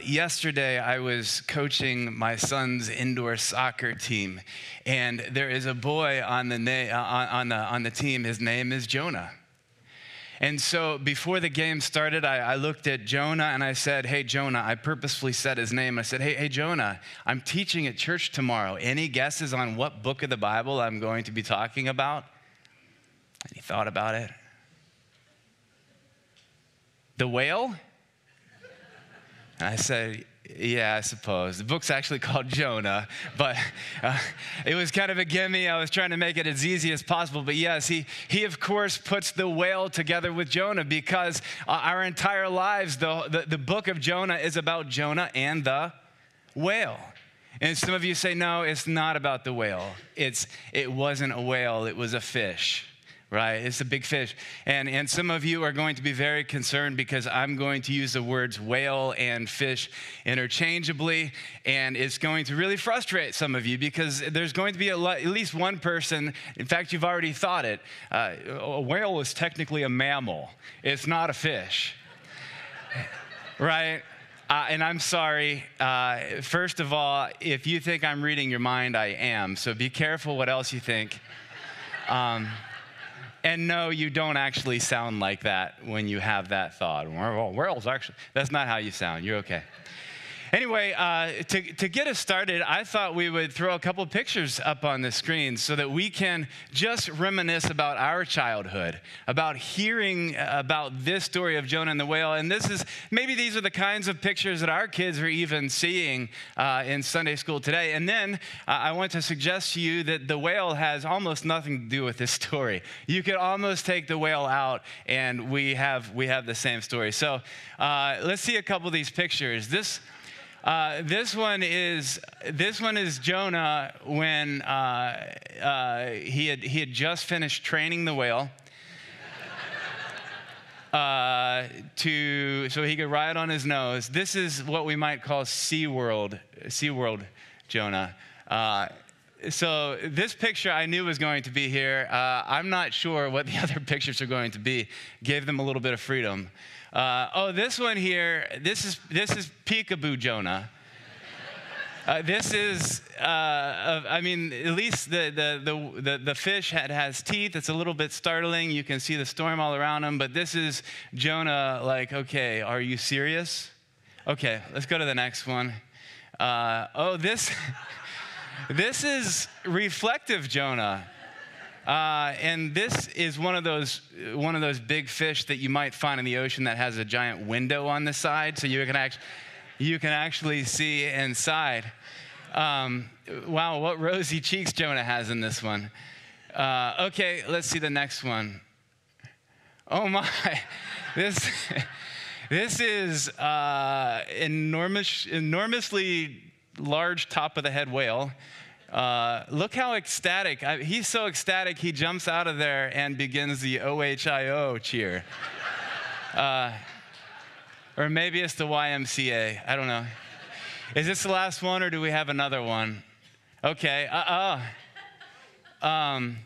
Yesterday, I was coaching my son's indoor soccer team, and there is a boy on the, na- uh, on, on, the, on the team. His name is Jonah. And so before the game started, I, I, looked at Jonah and I said, Hey, Jonah, I purposefully said his name. I said, Hey, hey, Jonah, I'm teaching at church tomorrow. Any guesses on what book of the Bible I'm going to be talking about? And he thought about it. The whale? I said, yeah, I suppose. The book's actually called Jonah, but uh, it was kind of a gimme. I was trying to make it as easy as possible. But yes, he, he of course puts the whale together with Jonah because uh, our entire lives, the, the, the book of Jonah is about Jonah and the whale. And some of you say, no, it's not about the whale. It's, it wasn't a whale, it was a fish right? It's a big fish. And, and some of you are going to be very concerned because I'm going to use the words whale and fish interchangeably. And it's going to really frustrate some of you because there's going to be at least one person, in fact, you've already thought it. Uh, a whale is technically a mammal, it's not a fish, right? Uh, and I'm sorry. Uh, first of all, if you think I'm reading your mind, I am. So be careful what else you think. Um, and no, you don't actually sound like that when you have that thought. Well, whales actually, that's not how you sound. You're okay. Anyway, uh, to, to get us started, I thought we would throw a couple pictures up on the screen so that we can just reminisce about our childhood, about hearing about this story of Jonah and the whale. And this is maybe these are the kinds of pictures that our kids are even seeing uh, in Sunday school today. And then uh, I want to suggest to you that the whale has almost nothing to do with this story. You could almost take the whale out, and we have we have the same story. So uh, let's see a couple of these pictures. This uh, this one is this one is Jonah when uh, uh, he had he had just finished training the whale. Uh, to so he could ride on his nose. This is what we might call SeaWorld, SeaWorld Jonah. Uh, so this picture I knew was going to be here. I'm not sure what the other pictures are going to be. Gave them a little bit of freedom. Uh, oh, this one here, this is, this is Peekaboo Jonah. Uh, this is, uh, I mean, at least the, the, the, the, fish had, has teeth. It's a little bit startling. You can see the storm all around him. But this is Jonah, like, okay, are you serious? Okay, let's go to the next one. Uh, oh, this, this is reflective Jonah. Uh, and this is one of those one of those big fish that you might find in the ocean that has a giant window on the side, so you can actually you can actually see inside. Um, wow, what rosy cheeks Jonah has in this one. Uh, okay, let's see the next one. Oh my, this this is uh, enormous, enormously large top of the head whale. Uh, look how ecstatic. I, he's so ecstatic, he jumps out of there and begins the OHIO cheer. Uh, or maybe it's the YMCA. I don't know. Is this the last one or do we have another one? Okay. Uh uh um,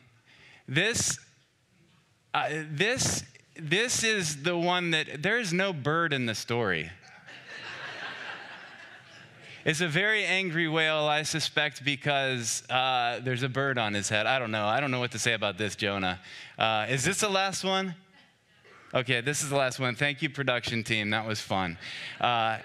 this, uh, this, this is the one that there is no bird in the story. It's a very angry whale, I suspect, because uh, there's a bird on his head. I don't know. I don't know what to say about this, Jonah. Uh, is this the last one? Okay, this is the last one. Thank you, production team. That was fun. Uh,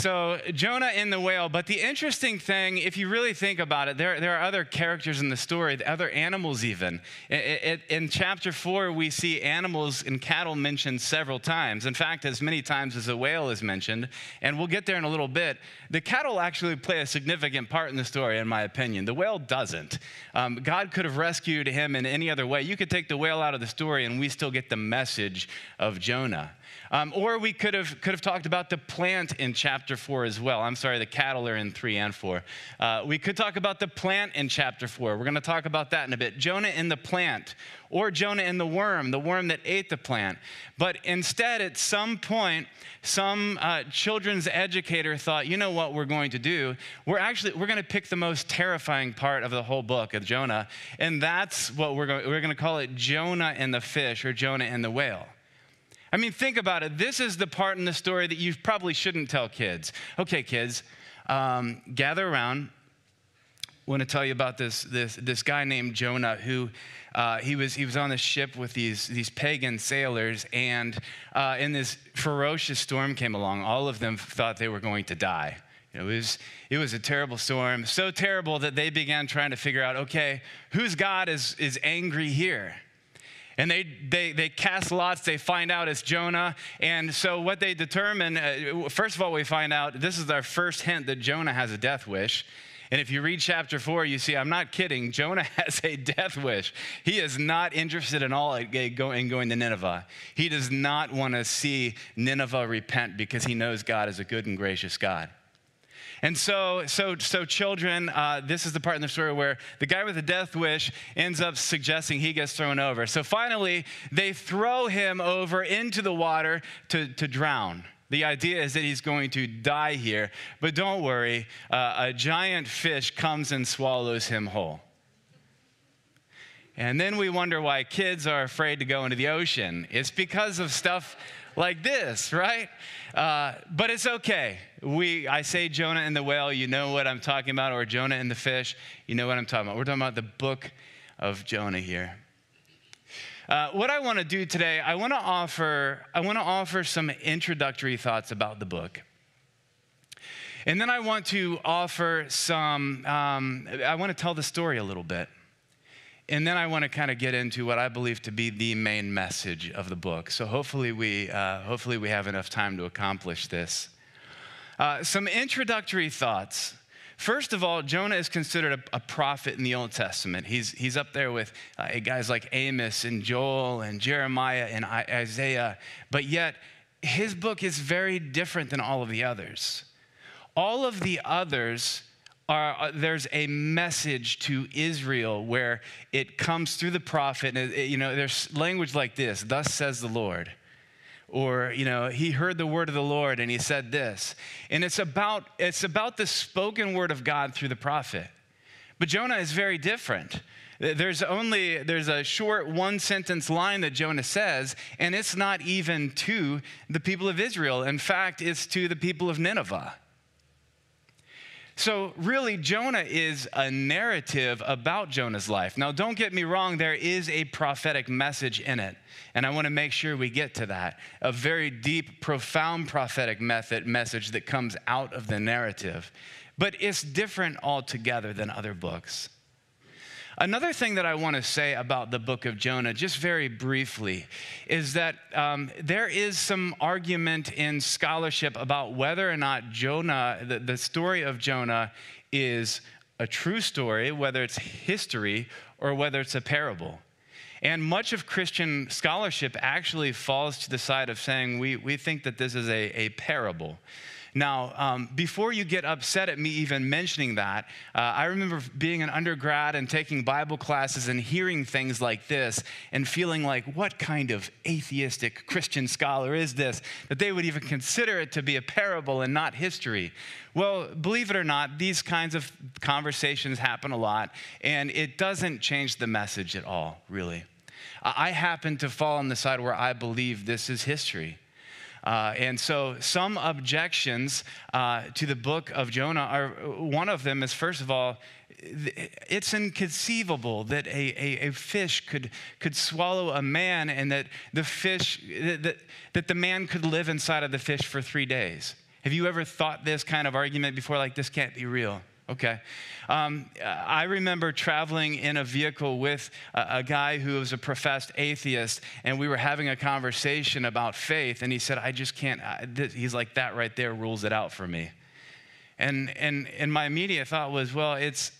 so Jonah in the whale, but the interesting thing, if you really think about it, there, there are other characters in the story, other animals even. In, in chapter four, we see animals and cattle mentioned several times. In fact, as many times as a whale is mentioned, and we'll get there in a little bit. The cattle actually play a significant part in the story, in my opinion. The whale doesn't. Um, God could have rescued him in any other way. You could take the whale out of the story, and we still get the message of Jonah. Um, or we could have, could have talked about the plant in chapter four as well. I'm sorry, the cattle are in three and four. Uh, we could talk about the plant in chapter four. We're going to talk about that in a bit. Jonah in the plant, or Jonah in the worm, the worm that ate the plant. But instead, at some point, some uh, children's educator thought, you know what we're going to do? We're actually we're going to pick the most terrifying part of the whole book of Jonah, and that's what we're going. We're going to call it Jonah and the fish, or Jonah and the whale. I mean, think about it. This is the part in the story that you probably shouldn't tell kids. Okay, kids, um, gather around. I want to tell you about this, this, this guy named Jonah who uh, he, was, he was on the ship with these, these pagan sailors, and uh, in this ferocious storm came along. All of them thought they were going to die. It, was, it was a terrible storm, so terrible that they began trying to figure out okay, whose God is, is angry here? And they, they, they cast lots. They find out it's Jonah. And so, what they determine uh, first of all, we find out this is our first hint that Jonah has a death wish. And if you read chapter four, you see, I'm not kidding, Jonah has a death wish. He is not interested at all in going to Nineveh. He does not want to see Nineveh repent because he knows God is a good and gracious God. And so, so, so children, uh, this is the part in the story where the guy with the death wish ends up suggesting he gets thrown over. So finally, they throw him over into the water to, to drown. The idea is that he's going to die here, but don't worry, uh, a giant fish comes and swallows him whole. And then we wonder why kids are afraid to go into the ocean. It's because of stuff like this, right? Uh, but it's okay. We, I say Jonah and the whale, you know what I'm talking about, or Jonah and the fish, you know what I'm talking about. We're talking about the book of Jonah here. Uh, what I want to do today, I want to offer, I want to offer some introductory thoughts about the book. And then I want to offer some, um, I want to tell the story a little bit. And then I want to kind of get into what I believe to be the main message of the book. So hopefully we, uh, hopefully we have enough time to accomplish this. Uh, some introductory thoughts First of all, Jonah is considered a, a prophet in the Old Testament. He's, he's up there with uh, guys like Amos and Joel and Jeremiah and Isaiah, but yet his book is very different than all of the others. All of the others are, uh, there's a message to Israel where it comes through the prophet. And it, you know, there's language like this Thus says the Lord or you know he heard the word of the lord and he said this. And it's about it's about the spoken word of god through the prophet. But jonah is very different. There's only there's a short one sentence line that jonah says and it's not even to the people of israel. In fact it's to the people of nineveh so, really, Jonah is a narrative about Jonah's life. Now, don't get me wrong, there is a prophetic message in it. And I want to make sure we get to that. A very deep, profound prophetic method, message that comes out of the narrative. But it's different altogether than other books. Another thing that I want to say about the book of Jonah, just very briefly, is that um, there is some argument in scholarship about whether or not Jonah, the, the story of Jonah, is a true story, whether it's history or whether it's a parable. And much of Christian scholarship actually falls to the side of saying we, we think that this is a, a parable. Now, um, before you get upset at me even mentioning that, uh, I remember being an undergrad and taking Bible classes and hearing things like this and feeling like, what kind of atheistic Christian scholar is this? That they would even consider it to be a parable and not history. Well, believe it or not, these kinds of conversations happen a lot, and it doesn't change the message at all, really. I happen to fall on the side where I believe this is history. Uh, and so, some objections uh, to the book of Jonah are one of them is first of all, it's inconceivable that a, a, a, fish could, could swallow a man and that the fish, that, that the man could live inside of the fish for three days. Have you ever thought this kind of argument before? Like, this can't be real. Okay. Um, I remember traveling in a vehicle with a, a, guy who was a professed atheist, and we were having a conversation about faith, and he said, I just can't, I, he's like, that right there rules it out for me. And, and, and my immediate thought was, well, it's,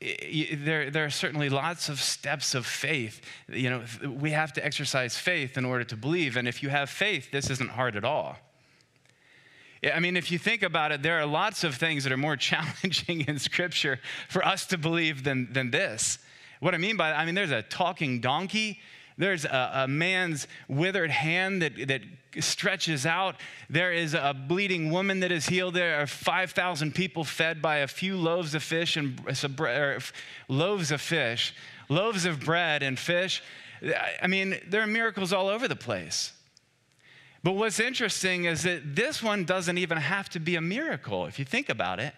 there, there are certainly lots of steps of faith. You know, we have to exercise faith in order to believe, and if you have faith, this isn't hard at all. I mean, if you think about it, there are lots of things that are more challenging in Scripture for us to believe than, than this. What I mean by that, I mean, there's a talking donkey, there's a, a man's withered hand that, that stretches out, there is a bleeding woman that is healed, there are 5,000 people fed by a few loaves of fish and loaves of fish, loaves of bread and fish. I mean, there are miracles all over the place. But what's interesting is that this one doesn't even have to be a miracle if you think about it.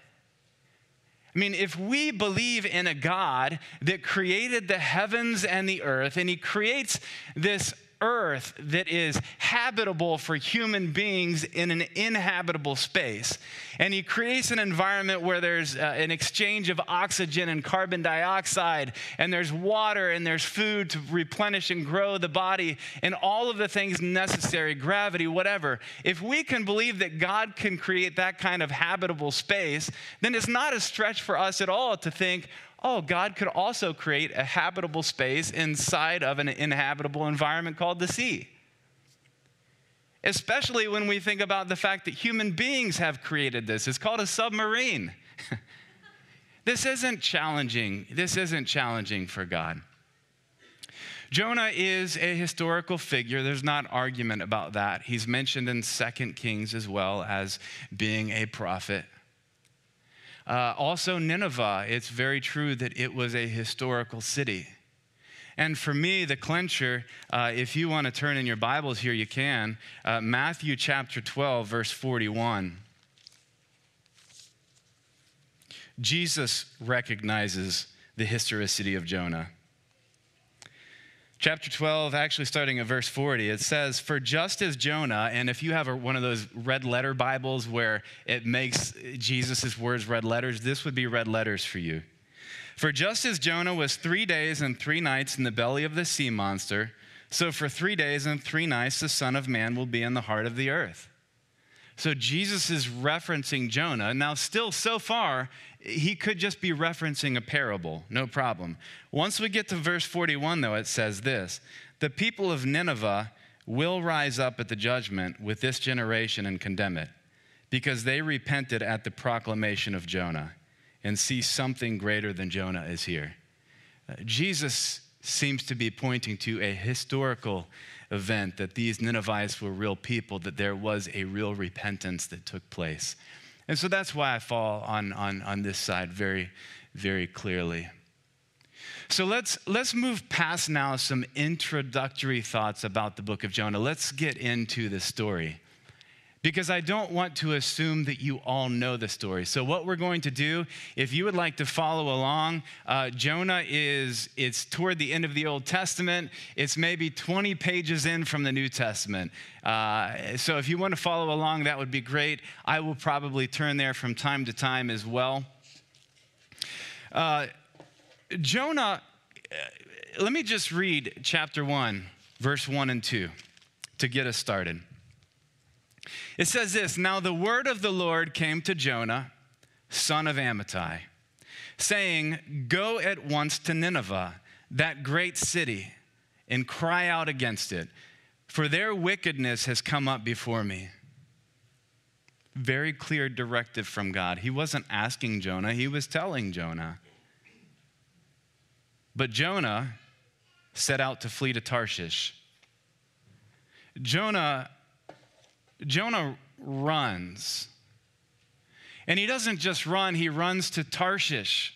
I mean, if we believe in a God that created the heavens and the earth, and He creates this earth that is habitable for human beings in an inhabitable space. And he creates an environment where there's uh, an exchange of oxygen and carbon dioxide, and there's water, and there's food to replenish and grow the body, and all of the things necessary gravity, whatever. If we can believe that God can create that kind of habitable space, then it's not a stretch for us at all to think, oh, God could also create a habitable space inside of an inhabitable environment called the sea. Especially when we think about the fact that human beings have created this. It's called a submarine. this isn't challenging. This isn't challenging for God. Jonah is a historical figure. There's not argument about that. He's mentioned in Second Kings as well as being a prophet. Uh, also, Nineveh, it's very true that it was a historical city. And for me, the clincher, uh, if you want to turn in your Bibles here, you can. Uh, Matthew chapter 12, verse 41. Jesus recognizes the historicity of Jonah. Chapter 12, actually starting at verse 40, it says, For just as Jonah, and if you have a, one of those red letter Bibles where it makes Jesus' words red letters, this would be red letters for you. For just as Jonah was three days and three nights in the belly of the sea monster, so for three days and three nights the Son of Man will be in the heart of the earth. So Jesus is referencing Jonah. Now, still, so far, he could just be referencing a parable, no problem. Once we get to verse 41, though, it says this The people of Nineveh will rise up at the judgment with this generation and condemn it, because they repented at the proclamation of Jonah and see something greater than Jonah is here. Uh, Jesus seems to be pointing to a historical event that these Ninevites were real people, that there was a real repentance that took place. And so that's why I fall on, on, on this side very, very clearly. So let's, let's move past now some introductory thoughts about the book of Jonah. Let's get into the story because I don't want to assume that you all know the story. So, what we're going to do, if you would like to follow along, uh, Jonah is it's toward the end of the Old Testament. It's maybe 20 pages in from the New Testament. Uh, so, if you want to follow along, that would be great. I will probably turn there from time to time as well. Uh, Jonah, uh, let me just read chapter 1, verse 1 and 2 to get us started. It says this Now the word of the Lord came to Jonah, son of Amittai, saying, Go at once to Nineveh, that great city, and cry out against it, for their wickedness has come up before me. Very clear directive from God. He wasn't asking Jonah, he was telling Jonah. But Jonah set out to flee to Tarshish. Jonah Jonah runs. And he doesn't just run, he runs to Tarshish.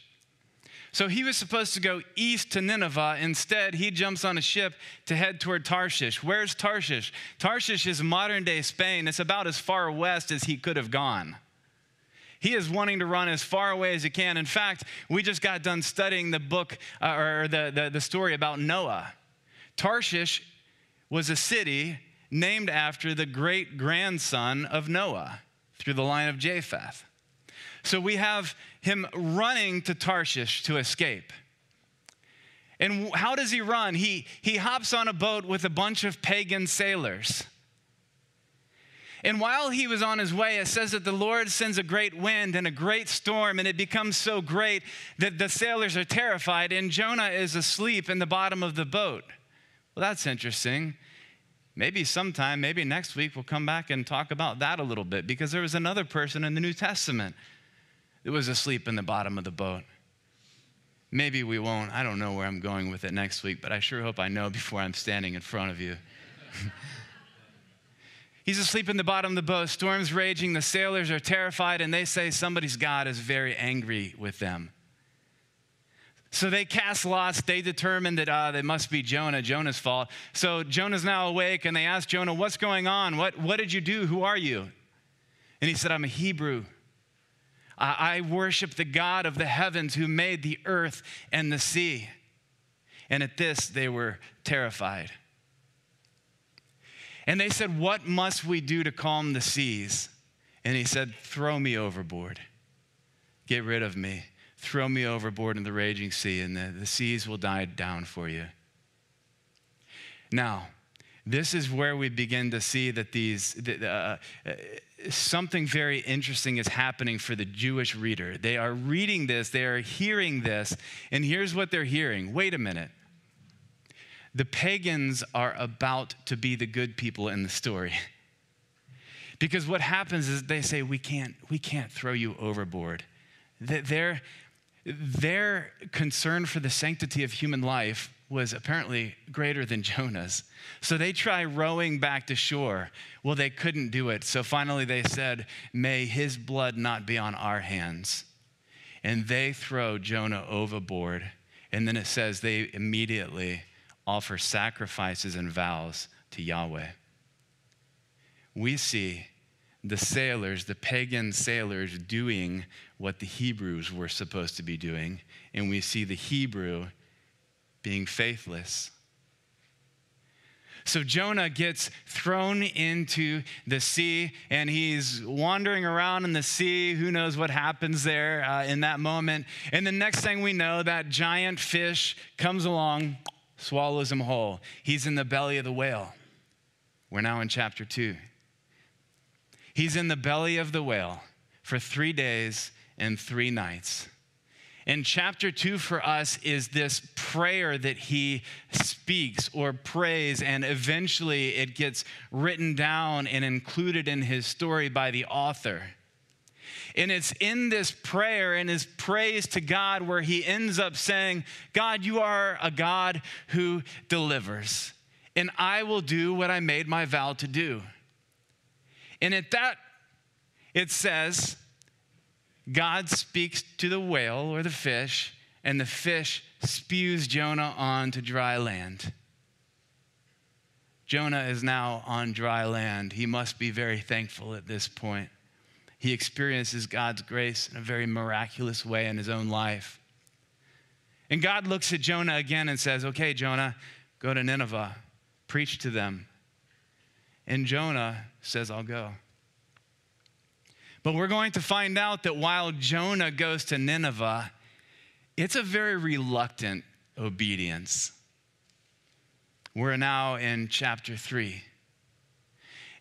So he was supposed to go east to Nineveh. Instead, he jumps on a ship to head toward Tarshish. Where's Tarshish? Tarshish is modern day Spain. It's about as far west as he could have gone. He is wanting to run as far away as he can. In fact, we just got done studying the book uh, or the, the, the story about Noah. Tarshish was a city named after the great grandson of Noah through the line of Japheth. So we have him running to Tarshish to escape. And how does he run? He, he hops on a boat with a bunch of pagan sailors. And while he was on his way, it says that the Lord sends a great wind and a great storm, and it becomes so great that the sailors are terrified, and Jonah is asleep in the bottom of the boat. Well, that's interesting. Maybe sometime, maybe next week, we'll come back and talk about that a little bit because there was another person in the New Testament that was asleep in the bottom of the boat. Maybe we won't. I don't know where I'm going with it next week, but I sure hope I know before I'm standing in front of you. He's asleep in the bottom of the boat, storms raging, the sailors are terrified, and they say somebody's God is very angry with them. So they cast lots. They determined that uh, it must be Jonah, Jonah's fault. So Jonah's now awake, and they ask Jonah, What's going on? What, what did you do? Who are you? And he said, I'm a Hebrew. I, I worship the God of the heavens who made the earth and the sea. And at this, they were terrified. And they said, What must we do to calm the seas? And he said, Throw me overboard. Get rid of me throw me overboard in the raging sea, and the, the seas will die down for you. Now, this is where we begin to see that these uh, uh, something very interesting is happening for the Jewish reader. They are reading this, they are hearing this, and here's what they're hearing. Wait a minute. The pagans are about to be the good people in the story. Because what happens is they say, We can't, we can't throw you overboard. They're, their concern for the sanctity of human life was apparently greater than Jonah's. So they try rowing back to shore. Well, they couldn't do it. So finally they said, May his blood not be on our hands. And they throw Jonah overboard. And then it says they immediately offer sacrifices and vows to Yahweh. We see the sailors, the pagan sailors, doing what the Hebrews were supposed to be doing, and we see the Hebrew being faithless. So Jonah gets thrown into the sea and he's wandering around in the sea. Who knows what happens there uh, in that moment? And the next thing we know, that giant fish comes along, swallows him whole. He's in the belly of the whale. We're now in chapter two. He's in the belly of the whale for three days and three nights. And chapter two for us is this prayer that he speaks or prays, and eventually it gets written down and included in his story by the author. And it's in this prayer and his praise to God where he ends up saying, God, you are a God who delivers, and I will do what I made my vow to do. And at that, it says, God speaks to the whale or the fish, and the fish spews Jonah onto dry land. Jonah is now on dry land. He must be very thankful at this point. He experiences God's grace in a very miraculous way in his own life. And God looks at Jonah again and says, Okay, Jonah, go to Nineveh, preach to them. And Jonah says, I'll go. But we're going to find out that while Jonah goes to Nineveh, it's a very reluctant obedience. We're now in chapter 3.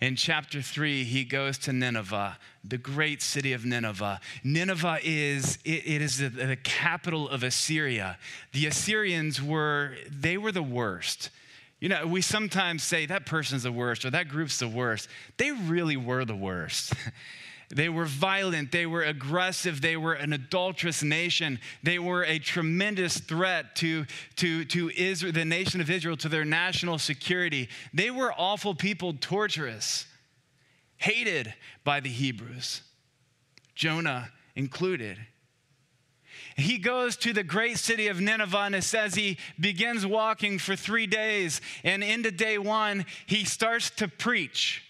In chapter 3, he goes to Nineveh, the great city of Nineveh. Nineveh is it, it is the, the capital of Assyria. The Assyrians were they were the worst. You know, we sometimes say that person's the worst or that group's the worst. They really were the worst. They were violent, they were aggressive, they were an adulterous nation. They were a tremendous threat to, to, to Israel, the nation of Israel, to their national security. They were awful people, torturous, hated by the Hebrews, Jonah included. He goes to the great city of Nineveh and it says he begins walking for three days. And into day one, he starts to preach.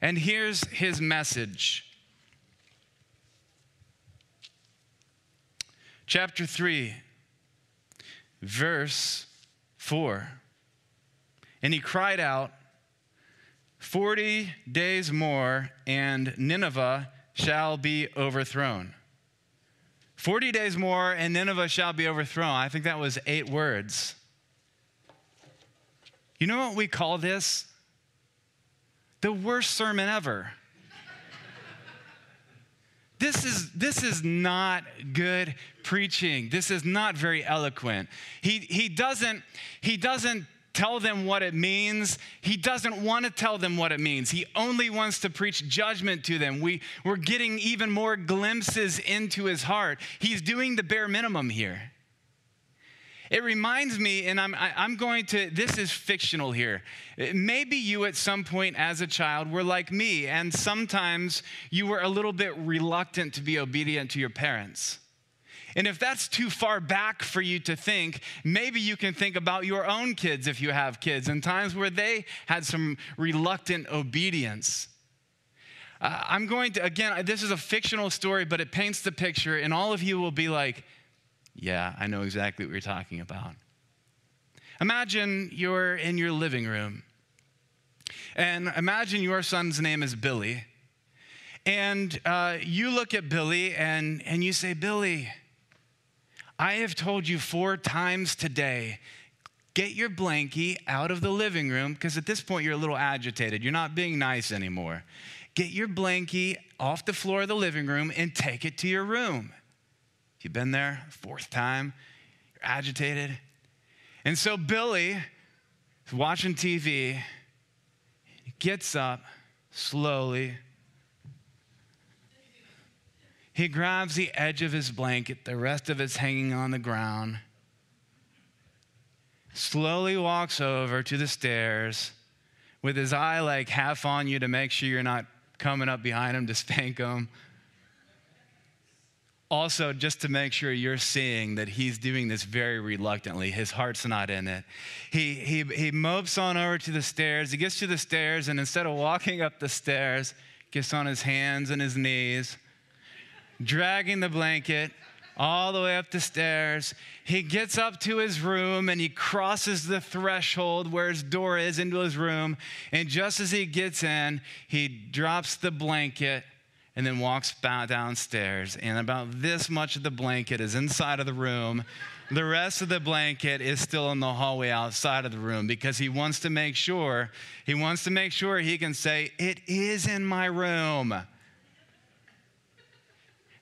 And here's his message. Chapter 3, verse 4. And he cried out, 40 days more, and Nineveh shall be overthrown. 40 days more, and Nineveh shall be overthrown. I think that was eight words. You know what we call this? the worst sermon ever. this is, this is not good preaching. This is not very eloquent. He, he, doesn't, he doesn't tell them what it means. He doesn't want to tell them what it means. He only wants to preach judgment to them. We, we're getting even more glimpses into his heart. He's doing the bare minimum here. It reminds me, and I'm, I, am i am going to, this is fictional here. Maybe you at some point as a child were like me, and sometimes you were a little bit reluctant to be obedient to your parents. And if that's too far back for you to think, maybe you can think about your own kids if you have kids and times where they had some reluctant obedience. Uh, I'm going to, again, this is a fictional story, but it paints the picture, and all of you will be like, yeah, I know exactly what you're talking about. Imagine you're in your living room, and imagine your son's name is Billy. And uh, you look at Billy and, and you say, Billy, I have told you four times today get your blankie out of the living room because at this point you're a little agitated. You're not being nice anymore. Get your blankie off the floor of the living room and take it to your room. You've been there, fourth time, you're agitated. And so Billy is watching TV, he gets up slowly he grabs the edge of his blanket, the rest of it's hanging on the ground, slowly walks over to the stairs with his eye like half on you to make sure you're not coming up behind him to spank him. Also, just to make sure you're seeing that he's doing this very reluctantly. His heart's not in it. He, he, he mopes on over to the stairs. He gets to the stairs, and instead of walking up the stairs, gets on his hands and his knees dragging the blanket all the way up the stairs. He gets up to his room and he crosses the threshold where his door is into his room. And just as he gets in, he drops the blanket and then walks downstairs. And about this much of the blanket is inside of the room. The rest of the blanket is still in the hallway outside of the room because he wants to make sure, he wants to make sure he can say, It is in my room.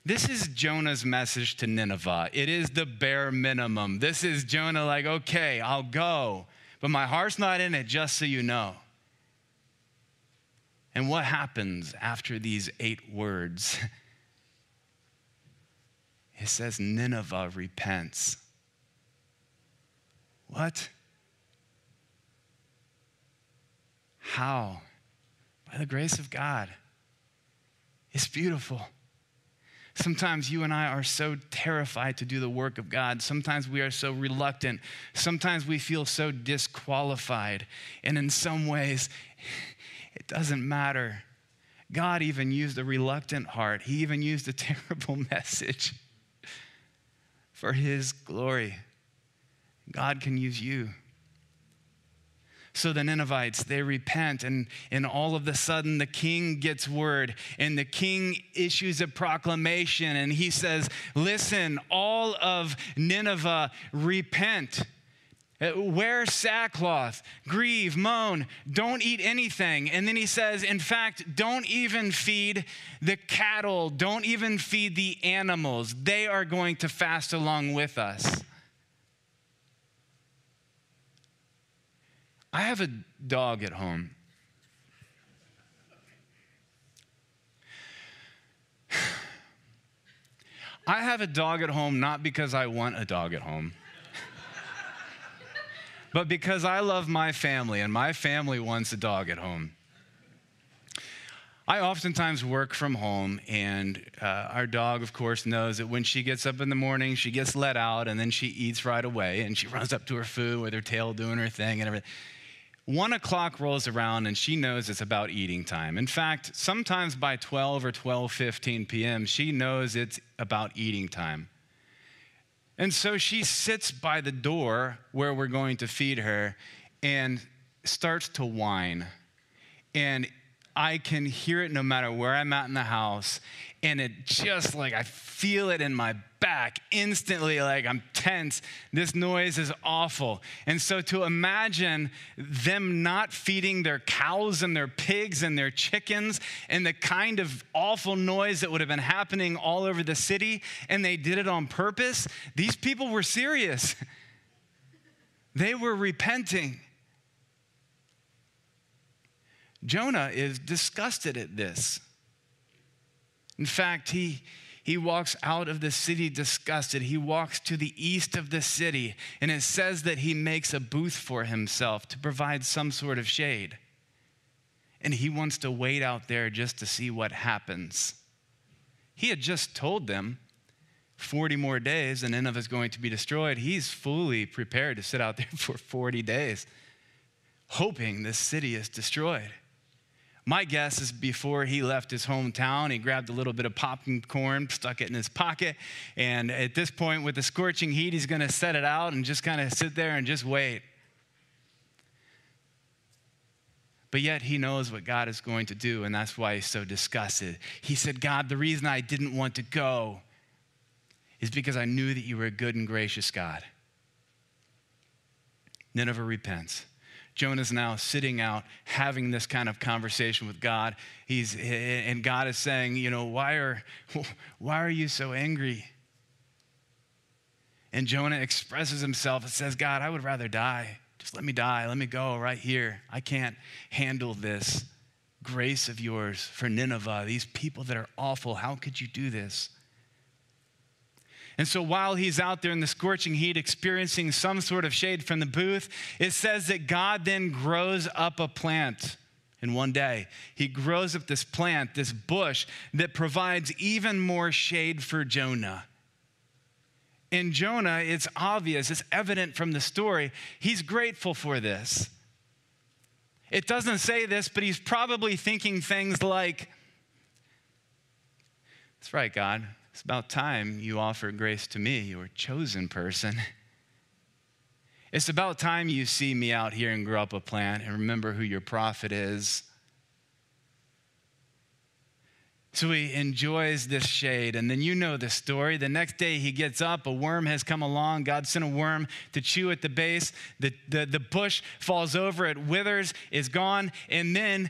This is Jonah's message to Nineveh. It is the bare minimum. This is Jonah, like, okay, I'll go, but my heart's not in it, just so you know. And what happens after these eight words? It says, Nineveh repents. What? How? By the grace of God. It's beautiful. Sometimes you and I are so terrified to do the work of God. Sometimes we are so reluctant. Sometimes we feel so disqualified. And in some ways, it doesn't matter. God even used a reluctant heart, He even used a terrible message for His glory. God can use you. So the Ninevites, they repent, and, and all of a sudden the king gets word, and the king issues a proclamation, and he says, Listen, all of Nineveh, repent. Uh, wear sackcloth, grieve, moan, don't eat anything. And then he says, in fact, don't even feed the cattle, don't even feed the animals. They are going to fast along with us. I have a dog at home. I have a dog at home not because I want a dog at home, but because I love my family and my family wants a dog at home. I oftentimes work from home, and uh, our dog, of course, knows that when she gets up in the morning, she gets let out, and then she eats right away, and she runs up to her food with her tail doing her thing and everything. One o'clock rolls around and she knows it's about eating time. In fact, sometimes by 12 or 12:15 p.m., she knows it's about eating time. And so she sits by the door where we're going to feed her and starts to whine. And I can hear it no matter where I'm at in the house. And it just like, I feel it in my back instantly, like I'm tense. This noise is awful. And so to imagine them not feeding their cows and their pigs and their chickens and the kind of awful noise that would have been happening all over the city, and they did it on purpose, these people were serious. They were repenting. Jonah is disgusted at this. In fact, he, he walks out of the city disgusted. He walks to the east of the city, and it says that he makes a booth for himself to provide some sort of shade. And he wants to wait out there just to see what happens. He had just told them 40 more days and Nineveh is going to be destroyed, he's fully prepared to sit out there for 40 days, hoping this city is destroyed. My guess is before he left his hometown, he grabbed a little bit of popcorn, stuck it in his pocket, and at this point, with the scorching heat, he's going to set it out and just kind of sit there and just wait. But yet he knows what God is going to do, and that's why he's so disgusted. He said, God, the reason I didn't want to go is because I knew that you were a good and gracious God. Nineveh repents. Jonah's now sitting out having this kind of conversation with God. He's, and God is saying, you know, why are, why are you so angry? And Jonah expresses himself and says, God, I would rather die. Just let me die. Let me go right here. I can't handle this grace of yours for Nineveh, these people that are awful. How could you do this? And so while he's out there in the scorching heat experiencing some sort of shade from the booth, it says that God then grows up a plant in one day. He grows up this plant, this bush that provides even more shade for Jonah in Jonah, it's obvious, it's evident from the story, he's grateful for this. It doesn't say this, but he's probably thinking things like, That's right, God. It's about time you offer grace to me, your chosen person. It's about time you see me out here and grow up a plant and remember who your prophet is. So he enjoys this shade. And then you know the story. The next day he gets up, a worm has come along. God sent a worm to chew at the base. The, the, the bush falls over, it withers, is gone. And then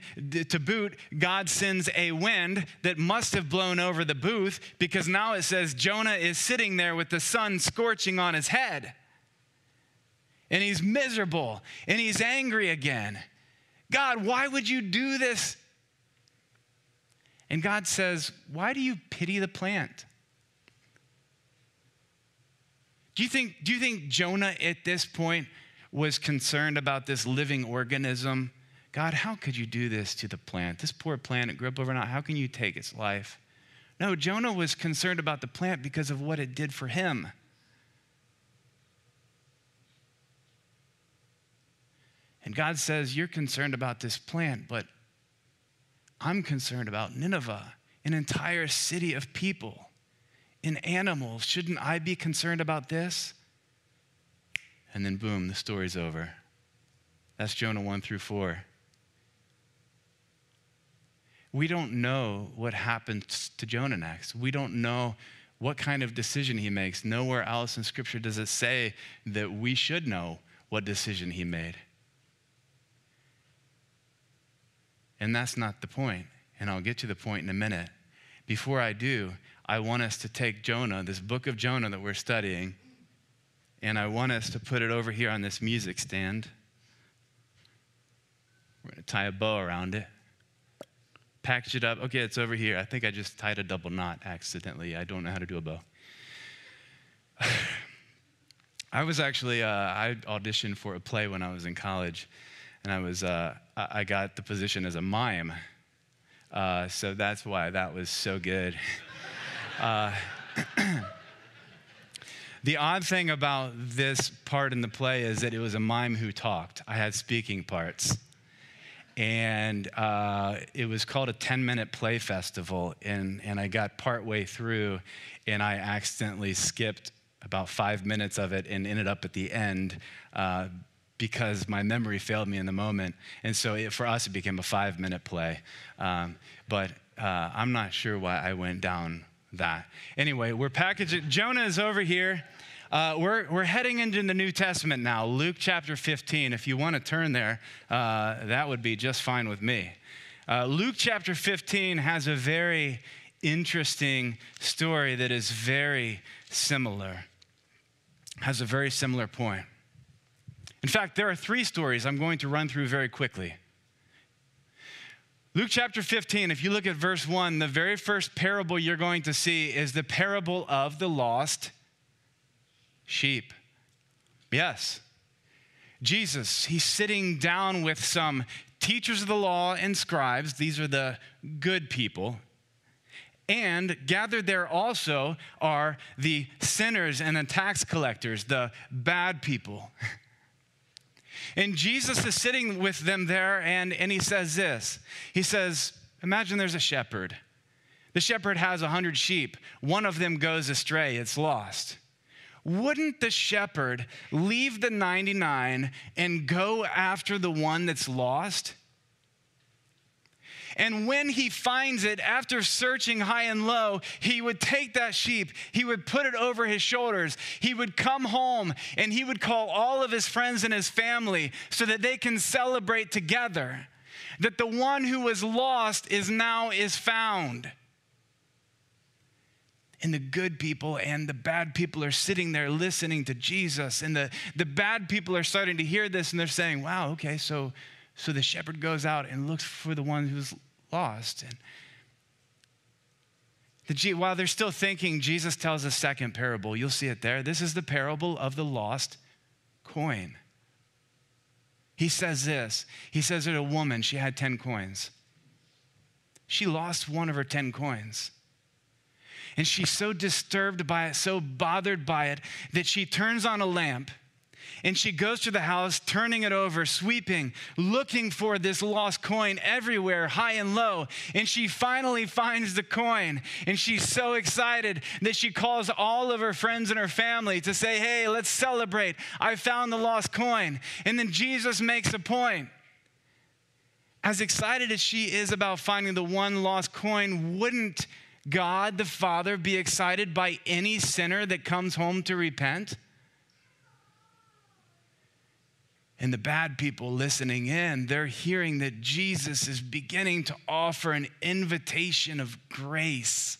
to boot, God sends a wind that must have blown over the booth because now it says Jonah is sitting there with the sun scorching on his head. And he's miserable and he's angry again. God, why would you do this and God says, Why do you pity the plant? Do you think, do you think Jonah at this point was concerned about this living organism? God, how could you do this to the plant? This poor plant, it grew up overnight. How can you take its life? No, Jonah was concerned about the plant because of what it did for him. And God says, You're concerned about this plant, but I'm concerned about Nineveh, an entire city of people, in animals. Shouldn't I be concerned about this? And then, boom, the story's over. That's Jonah 1 through 4. We don't know what happens to Jonah next. We don't know what kind of decision he makes. Nowhere else in Scripture does it say that we should know what decision he made. And that's not the point. And I'll get to the point in a minute. Before I do, I want us to take Jonah, this book of Jonah that we're studying, and I want us to put it over here on this music stand. We're going to tie a bow around it, package it up. Okay, it's over here. I think I just tied a double knot accidentally. I don't know how to do a bow. I was actually, uh, I auditioned for a play when I was in college and I was uh, I got the position as a mime. Uh, so that's why that was so good. Uh, the odd thing about this part in the play is that it was a mime who talked. I had speaking parts. And uh, it was called a 10 minute play festival. And, and I got partway through and I accidentally skipped about five minutes of it and ended up at the end uh, because my memory failed me in the moment. And so it, for us, it became a five minute play. Um, but uh, I'm not sure why I went down that. Anyway, we're packaging. Jonah is over here. Uh, we're, we're heading into the New Testament now, Luke chapter 15. If you want to turn there, uh, that would be just fine with me. Uh, Luke chapter 15 has a very interesting story that is very similar, has a very similar point. In fact, there are three stories I'm going to run through very quickly. Luke chapter 15, if you look at verse 1, the very first parable you're going to see is the parable of the lost sheep. Yes. Jesus, he's sitting down with some teachers of the law and scribes. These are the good people. And gathered there also are the sinners and the tax collectors, the bad people. And Jesus is sitting with them there, and, and he says this He says, Imagine there's a shepherd. The shepherd has a hundred sheep, one of them goes astray, it's lost. Wouldn't the shepherd leave the 99 and go after the one that's lost? And when he finds it, after searching high and low, he would take that sheep, he would put it over his shoulders, he would come home, and he would call all of his friends and his family so that they can celebrate together that the one who was lost is now is found. And the good people and the bad people are sitting there listening to Jesus. And the, the bad people are starting to hear this and they're saying, wow, okay, so so the shepherd goes out and looks for the one who's lost. And the, while they're still thinking, Jesus tells a second parable. You'll see it there. This is the parable of the lost coin. He says this He says that a woman, she had 10 coins. She lost one of her 10 coins. And she's so disturbed by it, so bothered by it, that she turns on a lamp and she goes to the house, turning it over, sweeping, looking for this lost coin everywhere, high and low. And she finally finds the coin. And she's so excited that she calls all of her friends and her family to say, Hey, let's celebrate. I found the lost coin. And then Jesus makes a point. As excited as she is about finding the one lost coin, wouldn't God the Father be excited by any sinner that comes home to repent? And the bad people listening in, they're hearing that Jesus is beginning to offer an invitation of grace.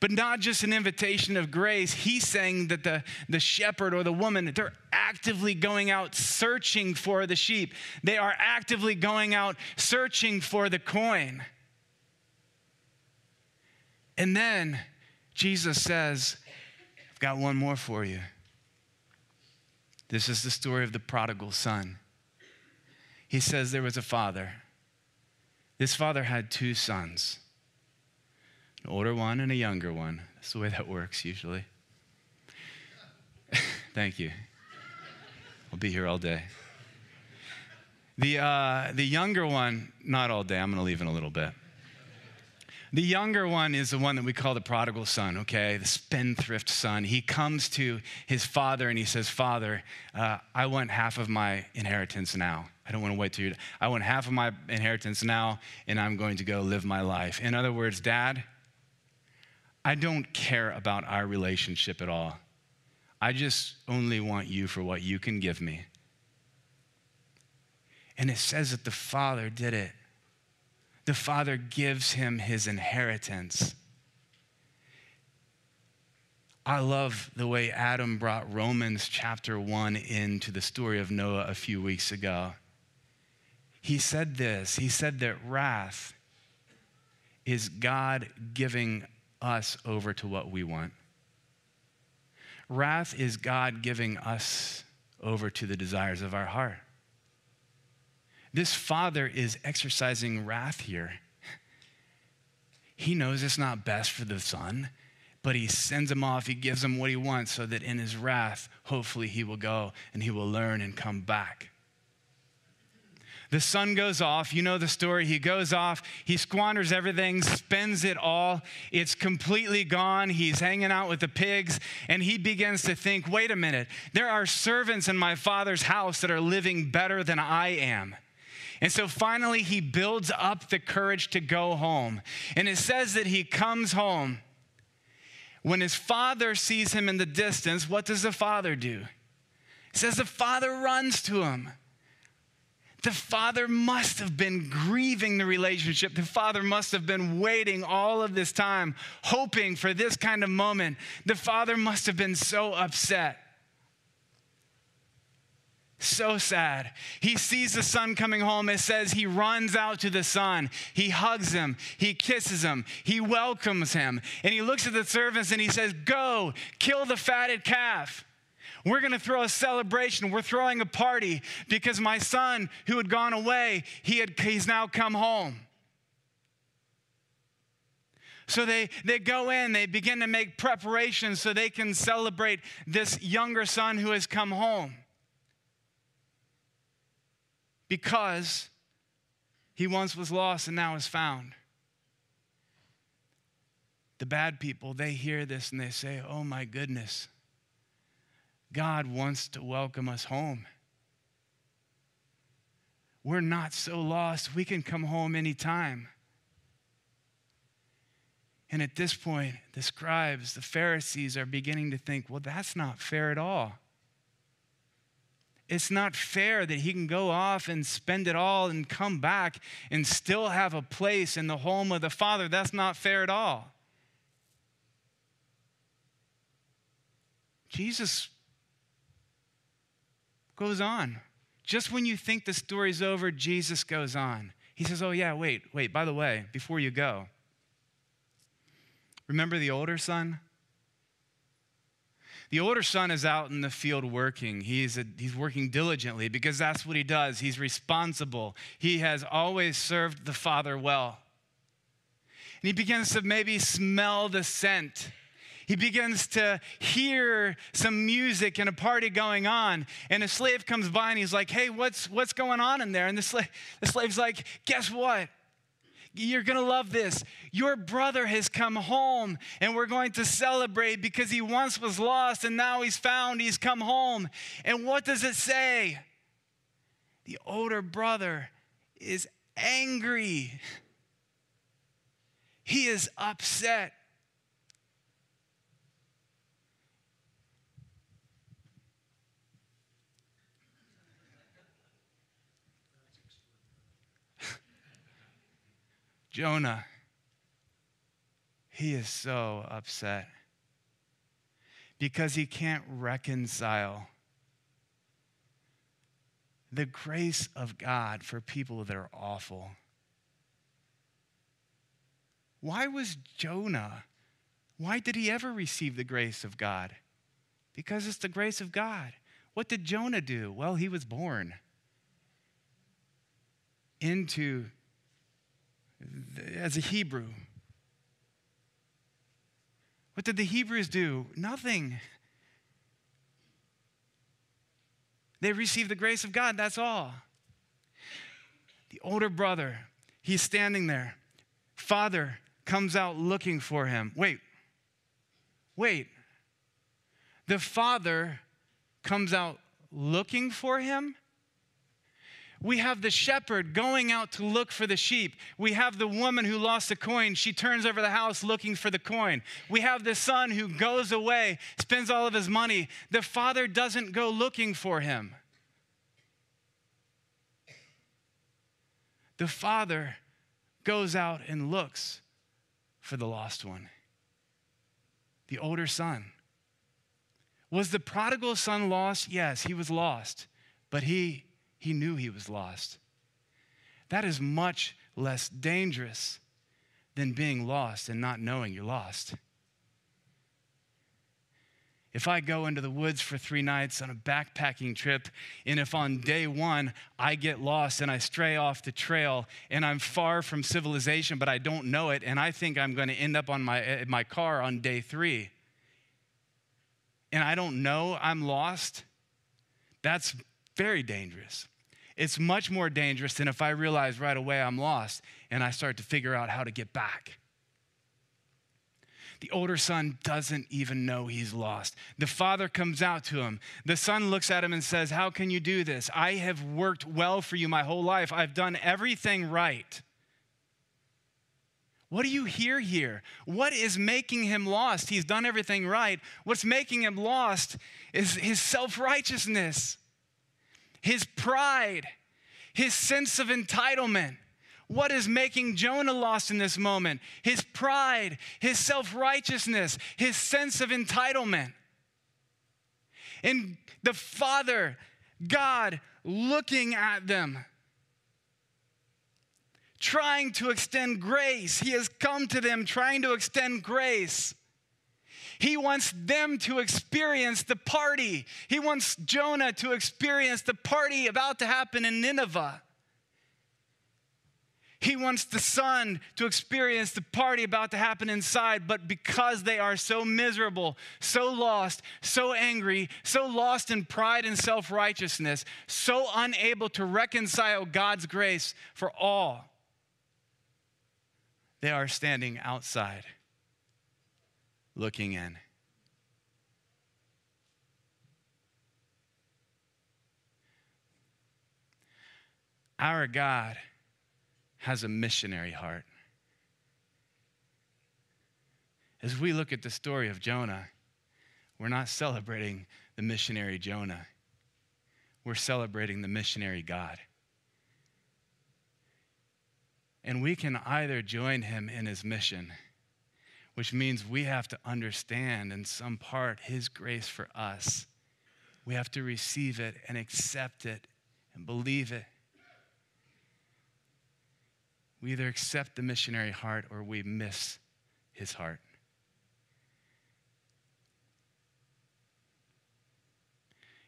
But not just an invitation of grace. He's saying that the, the shepherd or the woman, they're actively going out searching for the sheep. They are actively going out searching for the coin. And then Jesus says, I've got one more for you. This is the story of the prodigal son. He says there was a father. This father had two sons an older one and a younger one. That's the way that works usually. Thank you. I'll be here all day. The, uh, the younger one, not all day, I'm going to leave in a little bit. The younger one is the one that we call the prodigal son, okay? The spendthrift son. He comes to his father and he says, Father, uh, I want half of my inheritance now. I don't want to wait till you. I want half of my inheritance now, and I'm going to go live my life. In other words, Dad, I don't care about our relationship at all. I just only want you for what you can give me. And it says that the father did it the Father gives him his inheritance. I love the way Adam brought Romans chapter 1 into the story of Noah a few weeks ago. He said this He said that wrath is God giving us over to what we want. Wrath is God giving us over to the desires of our heart. This father is exercising wrath here. He knows it's not best for the son, but he sends him off. He gives him what he wants so that in his wrath, hopefully, he will go and he will learn and come back. The son goes off. You know the story. He goes off. He squanders everything, spends it all. It's completely gone. He's hanging out with the pigs, and he begins to think wait a minute, there are servants in my father's house that are living better than I am. And so finally, he builds up the courage to go home. And it says that he comes home. When his father sees him in the distance, what does the father do? It says the father runs to him. The father must have been grieving the relationship. The father must have been waiting all of this time, hoping for this kind of moment. The father must have been so upset. So sad. He sees the son coming home. It says he runs out to the son. He hugs him. He kisses him. He welcomes him. And he looks at the servants and he says, Go, kill the fatted calf. We're going to throw a celebration. We're throwing a party because my son, who had gone away, he had, he's now come home. So they, they go in, they begin to make preparations so they can celebrate this younger son who has come home. Because he once was lost and now is found. The bad people, they hear this and they say, Oh my goodness, God wants to welcome us home. We're not so lost. We can come home anytime. And at this point, the scribes, the Pharisees are beginning to think, well, that's not fair at all. It's not fair that he can go off and spend it all and come back and still have a place in the home of the Father. That's not fair at all. Jesus goes on. Just when you think the story's over, Jesus goes on. He says, Oh, yeah, wait, wait, by the way, before you go, remember the older son? The older son is out in the field working. He's, a, he's working diligently because that's what he does. He's responsible. He has always served the father well. And he begins to maybe smell the scent he begins to hear some music and a party going on. And a slave comes by and he's like, Hey, what's, what's going on in there? And the, slave, the slave's like, Guess what? You're going to love this. Your brother has come home and we're going to celebrate because he once was lost and now he's found. He's come home. And what does it say? The older brother is angry, he is upset. Jonah, he is so upset because he can't reconcile the grace of God for people that are awful. Why was Jonah, why did he ever receive the grace of God? Because it's the grace of God. What did Jonah do? Well, he was born into as a Hebrew. What did the Hebrews do? Nothing. They received the grace of God, that's all. The older brother, he's standing there. Father comes out looking for him. Wait, wait. The father comes out looking for him? We have the shepherd going out to look for the sheep. We have the woman who lost a coin. She turns over the house looking for the coin. We have the son who goes away, spends all of his money. The father doesn't go looking for him. The father goes out and looks for the lost one, the older son. Was the prodigal son lost? Yes, he was lost, but he he knew he was lost. That is much less dangerous than being lost and not knowing you're lost. If I go into the woods for three nights on a backpacking trip, and if on day one I get lost and I stray off the trail and I'm far from civilization, but I don't know it, and I think I'm going to end up on my, eh, my car on day three, and I don't know I'm lost, that's very dangerous. It's much more dangerous than if I realize right away I'm lost and I start to figure out how to get back. The older son doesn't even know he's lost. The father comes out to him. The son looks at him and says, How can you do this? I have worked well for you my whole life. I've done everything right. What do you hear here? What is making him lost? He's done everything right. What's making him lost is his self righteousness his pride, his sense of entitlement. What is making Jonah lost in this moment? His pride, his self righteousness, his sense of entitlement. And the Father, God, looking at them, trying to extend grace. He has come to them trying to extend grace. He wants them to experience the party. He wants Jonah to experience the party about to happen in Nineveh. He wants the son to experience the party about to happen inside, but because they are so miserable, so lost, so angry, so lost in pride and self righteousness, so unable to reconcile God's grace for all, they are standing outside looking in. Our God has a missionary heart. As we look at the story of Jonah, we're not celebrating the missionary Jonah, we're celebrating the missionary God. And we can either join him in his mission, which means we have to understand in some part his grace for us. We have to receive it and accept it and believe it we either accept the missionary heart or we miss his heart.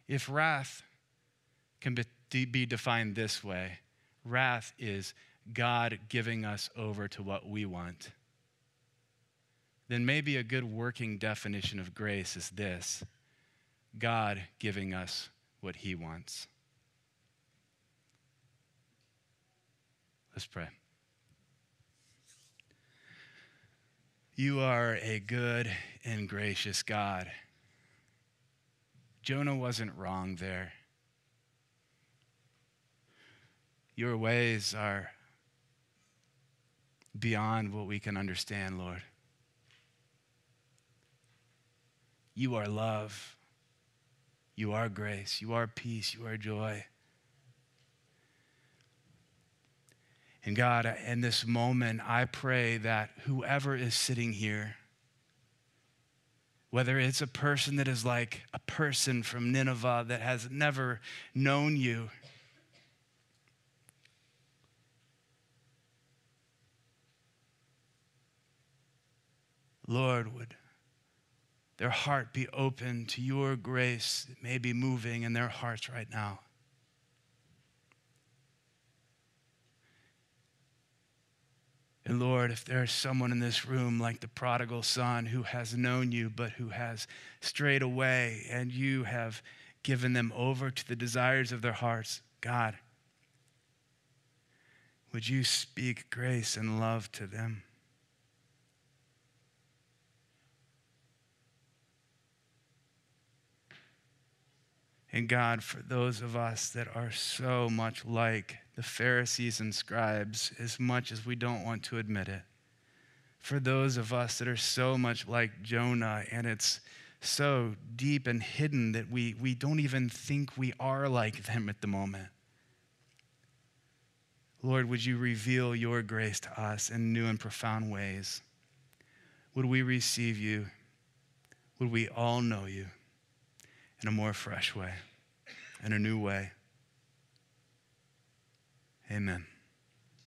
If wrath can be defined this way, wrath is God giving us over to what we want, then maybe a good working definition of grace is this God giving us what he wants. Let's pray. You are a good and gracious God. Jonah wasn't wrong there. Your ways are beyond what we can understand, Lord. You are love. You are grace. You are peace. You are joy. And God, in this moment, I pray that whoever is sitting here, whether it's a person that is like a person from Nineveh that has never known you, Lord, would their heart be open to your grace that may be moving in their hearts right now. And Lord, if there's someone in this room like the prodigal son who has known you, but who has strayed away, and you have given them over to the desires of their hearts, God, would you speak grace and love to them? And God, for those of us that are so much like the Pharisees and scribes, as much as we don't want to admit it, for those of us that are so much like Jonah and it's so deep and hidden that we, we don't even think we are like them at the moment. Lord, would you reveal your grace to us in new and profound ways? Would we receive you? Would we all know you? In a more fresh way, in a new way. Amen.